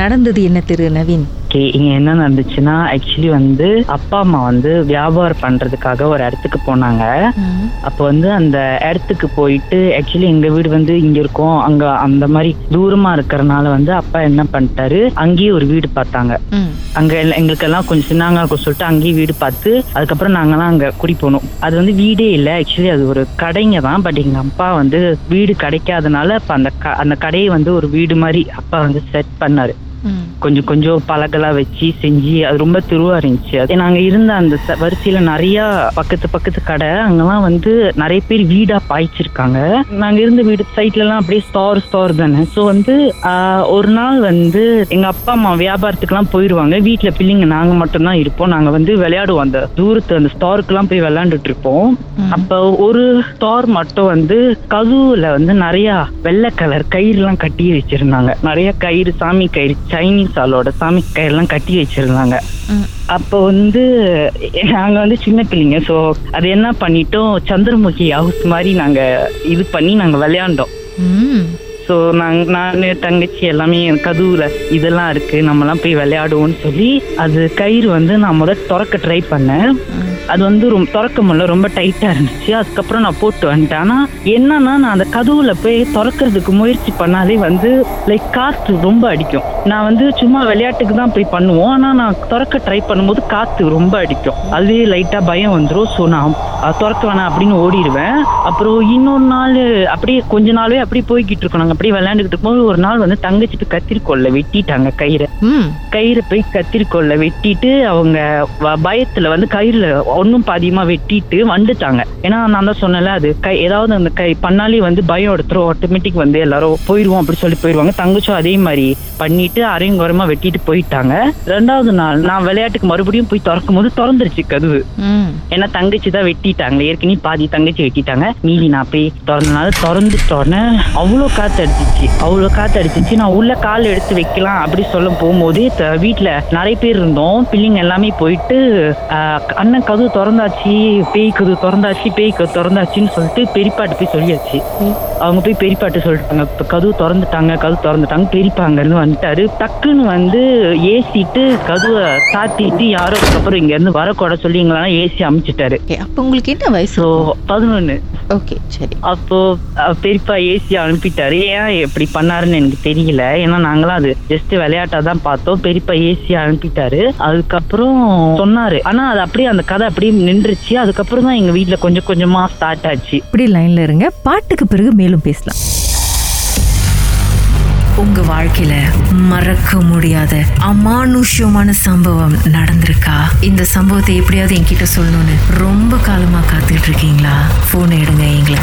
நடந்தது என்ன திரு நவீன்? ஓகே இங்க என்ன நடந்துச்சுன்னா ஆக்சுவலி வந்து அப்பா அம்மா வந்து வியாபாரம் பண்றதுக்காக ஒரு இடத்துக்கு போனாங்க. அப்போ வந்து அந்த இடத்துக்கு போயிட்டு ஆக்சுவலி எங்க வீடு வந்து இங்க இருக்கோம். அங்க அந்த மாதிரி தூரமா இருக்கறனால வந்து அப்பா என்ன பண்ணிட்டாரு அங்கேயே ஒரு வீடு பார்த்தாங்க. அங்க எல்லாம் எங்களுக்கெல்லாம் கொஞ்சம் சின்னங்க சொல்லிட்டு அங்கேயே வீடு பார்த்து அதுக்கப்புறம் நாங்கெல்லாம் அங்க குடி போனோம். அது வந்து வீடே இல்லை ஆக்சுவலி அது ஒரு கடைங்க தான். பட் எங்க அப்பா வந்து வீடு கிடைக்காதனால இப்ப அந்த க- அந்த கடையை வந்து ஒரு வீடு மாதிரி அப்பா வந்து செட் பண்ணாரு. கொஞ்சம் கொஞ்சம் பலகெல்லாம் வச்சு செஞ்சு அது ரொம்ப திருவா இருந்துச்சு. அது நாங்க இருந்த அந்த வரிசையில நிறைய பக்கத்து பக்கத்து கடை அங்கெல்லாம் வந்து நிறைய பேர் வீடா பாய்ச்சிருக்காங்க. நாங்க இருந்த வீடு சைட்ல எல்லாம் அப்படியே ஸ்டார் ஸ்டார் தானே. ஸோ வந்து ஒரு நாள் வந்து எங்க அப்பா அம்மா வியாபாரத்துக்குலாம் போயிருவாங்க. வீட்டுல பிள்ளைங்க நாங்க மட்டும்தான் இருப்போம். நாங்க வந்து விளையாடுவோம். அந்த தூரத்து அந்த ஸ்டாருக்குலாம் போய் விளையாண்டுட்டு இருப்போம் அப்ப ஒரு ஸ்டார் மட்டும் வந்து கதவுல வந்து நிறைய வெள்ளை கலர் கயிறுலாம் கட்டி வச்சிருந்தாங்க. நிறைய கயிறு சாமி கயிறு சைனீஸ் ஆளோட சாமி கயிறுலாம் கட்டி வச்சிருந்தாங்க. அப்போ வந்து நாங்க வந்து சின்ன பிள்ளைங்க ஸோ அது என்ன பண்ணிட்டோம் சந்திரமுகி ஹவுஸ் மாதிரி நாங்க இது பண்ணி நாங்க விளையாண்டோம். ஸோ நாங்க நான் தங்கச்சி எல்லாமே கதவுல இதெல்லாம் இருக்கு நம்மலாம் போய் விளையாடுவோம்னு சொல்லி அது கயிறு வந்து நான் முதல் திறக்க ட்ரை பண்ணேன் அது வந்து ரொம்ப திறக்க முடியல ரொம்ப டைட்டா இருந்துச்சு. அதுக்கப்புறம் நான் போட்டு வந்துட்டேன். ஆனா என்னன்னா நான் அந்த கதவுல போய் திறக்கிறதுக்கு முயற்சி பண்ணாலே வந்து லைக் காத்து ரொம்ப அடிக்கும். நான் வந்து சும்மா விளையாட்டுக்கு தான் போய் பண்ணுவோம். ஆனா நான் திறக்க ட்ரை பண்ணும்போது காத்து ரொம்ப அடிக்கும். அதுவே லைட்டா பயம் வந்துடும் ஸோ நான் திறக்க வேணாம் அப்படின்னு ஓடிடுவேன். அப்புறம் இன்னொரு நாள் அப்படியே கொஞ்ச நாளே அப்படியே போய்கிட்டு இருக்கோம். நாங்க அப்படியே விளையாண்டுக்கிட்டு இருக்கும்போது ஒரு நாள் வந்து தங்கச்சிட்டு கத்திரிக்கோல்ல வெட்டிட்டாங்க கயிறை. கயிறை போய் கத்திரிக்கோல்ல வெட்டிட்டு அவங்க பயத்துல வந்து கயிறுல ஒன்னும் பாதியமா வெட்டிட்டு வந்துட்டாங்க. ஏன்னா நான் தான் சொன்னல அது கை ஏதாவது அந்த கை பண்ணாலே வந்து பயம் எடுத்துரும். ஆட்டோமேட்டிக் வந்து எல்லாரும் போயிருவோம் அப்படி சொல்லி போயிருவாங்க. தங்கச்சும் அதே மாதிரி பண்ணிட்டு அரைங்குறமா வெட்டிட்டு போயிட்டாங்க. ரெண்டாவது நாள் நான் விளையாட்டுக்கு மறுபடியும் போய் திறக்கும் போது திறந்துருச்சு கதவு. ஏன்னா தங்கச்சி தான் வெட்டிட்டாங்க ஏற்கனவே பாதி தங்கச்சி வெட்டிட்டாங்க. மீதி நான் போய் திறந்தனால திறந்துட்டோன்னே அவ்வளோ காத்து அடிச்சிச்சு அவ்வளோ காத்து அடிச்சிச்சு நான் உள்ள கால் எடுத்து வைக்கலாம் அப்படி சொல்ல போகும்போதே வீட்ல நிறைய பேர் இருந்தோம். பிள்ளைங்க எல்லாமே போயிட்டு அண்ணன் கதவு திறந்தாச்சு பேய் கதவு திறந்தாச்சு பேய் கதவு திறந்தாச்சுன்னு சொல்லிட்டு பெரியப்பாட்டு போய் சொல்லியாச்சு. அவங்க போய் பெரியப்பாட்டு சொல்லிட்டாங்க இப்ப கதவு திறந்துட்டாங்க கதவு திறந்துட்டாங்க பெரியப்பா வந்துட்டாரு. டக்குன்னு வந்து ஏசிட்டு கதவை சாத்திட்டு யாரோ அதுக்கப்புறம் இங்க இருந்து வரக்கூட சொல்லி எங்களெல்லாம் ஏசி அமுச்சிட்டாரு. அப்ப உங்களுக்கு என்ன வயசு? ஸோ பதினொன்னு. ஓகே சரி. அப்போ பெரியப்பா ஏசி அனுப்பிட்டாரு. ஏன் இப்படி பண்ணாருன்னு எனக்கு தெரியல. ஏன்னா நாங்களாம் அது ஜஸ்ட் விளையாட்டா தான் பார்த்தோம். பெரியப்பா ஏசி அனுப்பிட்டாரு. அதுக்கப்புறம் சொன்னாரு. ஆனா அது அப்படியே அந்த கதை அப்படியே நின்றுச்சு. அதுக்கப்புறம் தான் எங்க வீட்ல கொஞ்சம் கொஞ்சமா ஸ்டார்ட் ஆச்சு. இப்படி லைன்ல இருங்க. பாட்டுக்கு பிறகு மேலும் பேசலாம். உங்க வாழ்க்கையில மறக்க முடியாத அமானுஷ்யமான சம்பவம் நடந்திருக்கா? இந்த சம்பவத்தை எப்படியாவது என்கிட்ட சொல்லணும்னு ரொம்ப காலமா காத்துட்டு இருக்கீங்களா? போன் எடுங்க எங்களுக்கு